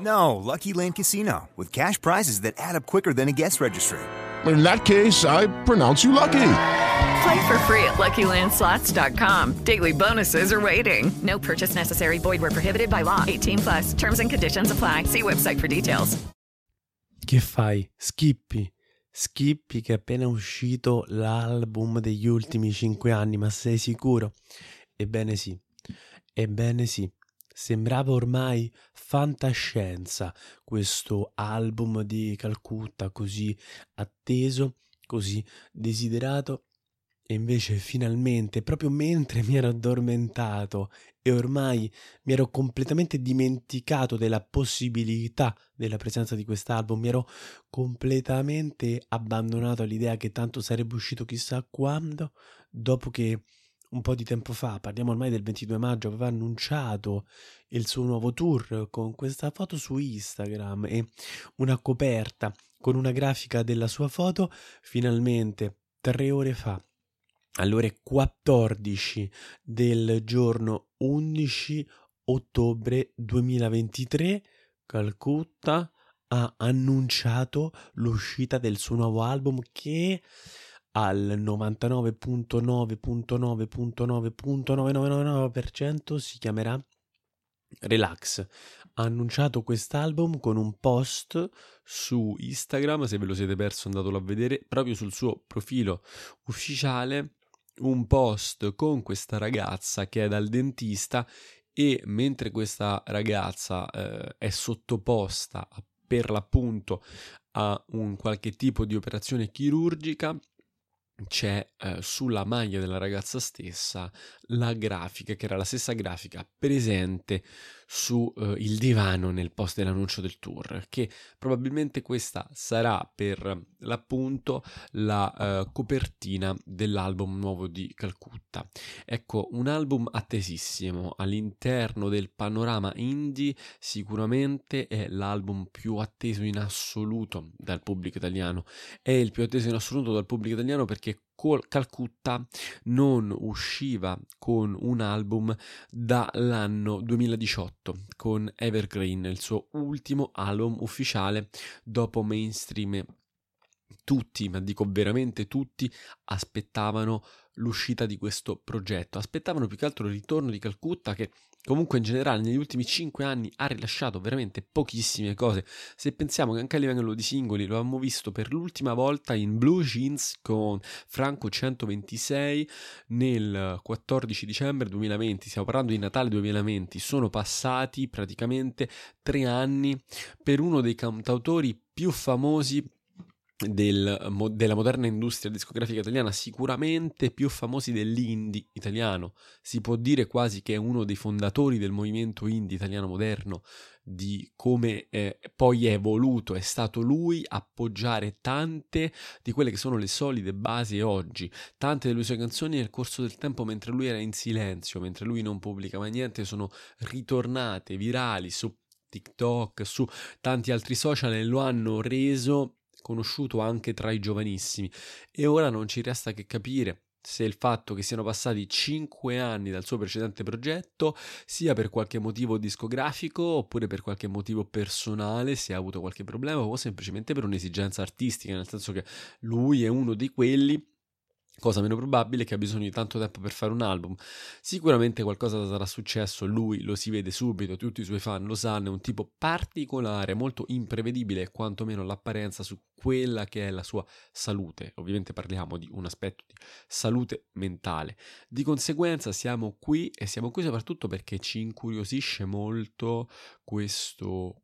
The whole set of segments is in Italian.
No, Lucky Land Casino, with cash prizes that add up quicker than a guest registry. In that case, I pronounce you lucky. Play for free at LuckyLandSlots.com. Daily bonuses are waiting. No purchase necessary. Void where prohibited by law. 18 plus. Terms and conditions apply. See website for details. Che fai? Skippi. Skippi che è appena uscito l'album degli ultimi cinque anni, ma sei sicuro? Ebbene sì. Ebbene sì. Sembrava ormai fantascienza questo album di Calcutta così atteso, così desiderato e invece finalmente, proprio mentre mi ero addormentato e ormai mi ero completamente dimenticato della possibilità della presenza di quest'album, mi ero completamente abbandonato all'idea che tanto sarebbe uscito chissà quando, dopo che un po' di tempo fa, parliamo ormai del 22 maggio, aveva annunciato il suo nuovo tour con questa foto su Instagram e una coperta con una grafica della sua foto, finalmente tre ore fa, alle ore 14 del giorno 11 ottobre 2023, Calcutta ha annunciato l'uscita del suo nuovo album che al 99.9.9.9.9999% si chiamerà Relax. Ha annunciato quest'album con un post su Instagram, se ve lo siete perso andatelo a vedere, proprio sul suo profilo ufficiale, un post con questa ragazza che è dal dentista e mentre questa ragazza eh, è sottoposta per l'appunto a un qualche tipo di operazione chirurgica, c'è eh, sulla maglia della ragazza stessa la grafica, che era la stessa grafica presente sul eh, divano nel post dell'annuncio del tour, che probabilmente questa sarà per l'appunto la eh, copertina dell'album nuovo di Calcutta. Ecco, un album attesissimo all'interno del panorama indie, sicuramente è l'album più atteso in assoluto dal pubblico italiano. È il più atteso in assoluto dal pubblico italiano perché Calcutta non usciva con un album dall'anno 2018 con Evergreen, il suo ultimo album ufficiale dopo Mainstream. Tutti, ma dico veramente tutti, aspettavano l'uscita di questo progetto, aspettavano più che altro il ritorno di Calcutta che Comunque in generale negli ultimi 5 anni ha rilasciato veramente pochissime cose. Se pensiamo che anche a livello di singoli lo abbiamo visto per l'ultima volta in Blue Jeans con Franco 126 nel 14 dicembre 2020, stiamo parlando di Natale 2020, sono passati praticamente 3 anni per uno dei cantautori più famosi del, della moderna industria discografica italiana, sicuramente più famosi dell'indie italiano. Si può dire quasi che è uno dei fondatori del movimento indie italiano moderno, di come eh, poi è evoluto, è stato lui appoggiare tante di quelle che sono le solide basi oggi. Tante delle sue canzoni nel corso del tempo, mentre lui era in silenzio, mentre lui non pubblicava niente, sono ritornate virali su TikTok, su tanti altri social e lo hanno reso conosciuto anche tra i giovanissimi. E ora non ci resta che capire se il fatto che siano passati 5 anni dal suo precedente progetto sia per qualche motivo discografico oppure per qualche motivo personale, se ha avuto qualche problema o semplicemente per un'esigenza artistica, nel senso che lui è uno di quelli cosa meno probabile che ha bisogno di tanto tempo per fare un album. Sicuramente qualcosa sarà successo, lui lo si vede subito, tutti i suoi fan lo sanno, è un tipo particolare, molto imprevedibile, quantomeno l'apparenza su quella che è la sua salute. Ovviamente parliamo di un aspetto di salute mentale. Di conseguenza siamo qui e siamo qui soprattutto perché ci incuriosisce molto questo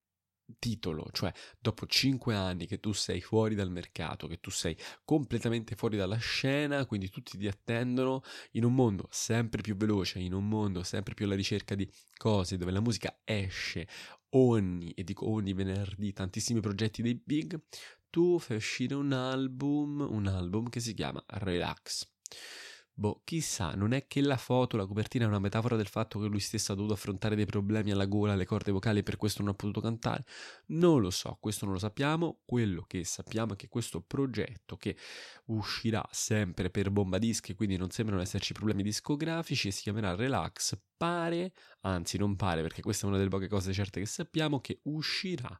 Titolo, cioè dopo cinque anni che tu sei fuori dal mercato, che tu sei completamente fuori dalla scena, quindi tutti ti attendono in un mondo sempre più veloce, in un mondo sempre più alla ricerca di cose dove la musica esce ogni, e dico ogni venerdì, tantissimi progetti dei big, tu fai uscire un album, un album che si chiama Relax. Boh, chissà, non è che la foto, la copertina è una metafora del fatto che lui stesso ha dovuto affrontare dei problemi alla gola, alle corde vocali e per questo non ha potuto cantare? Non lo so, questo non lo sappiamo. Quello che sappiamo è che questo progetto che uscirà sempre per bomba dischi, quindi non sembrano esserci problemi discografici, e si chiamerà Relax, pare, anzi non pare perché questa è una delle poche cose certe che sappiamo, che uscirà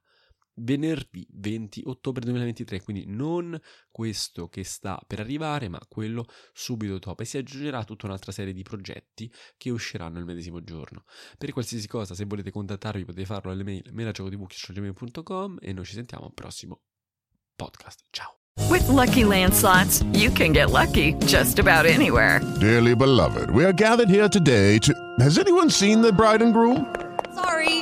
venerdì 20 ottobre 2023, quindi non questo che sta per arrivare, ma quello subito dopo. E si aggiungerà tutta un'altra serie di progetti che usciranno il medesimo giorno. Per qualsiasi cosa, se volete contattarvi, potete farlo alle mail melagiocotivc.com e noi ci sentiamo al prossimo podcast. Ciao! With lucky landslots, you can get lucky just about anywhere. Dearly beloved, we are gathered here today to. Has anyone seen the bride and groom? Sorry,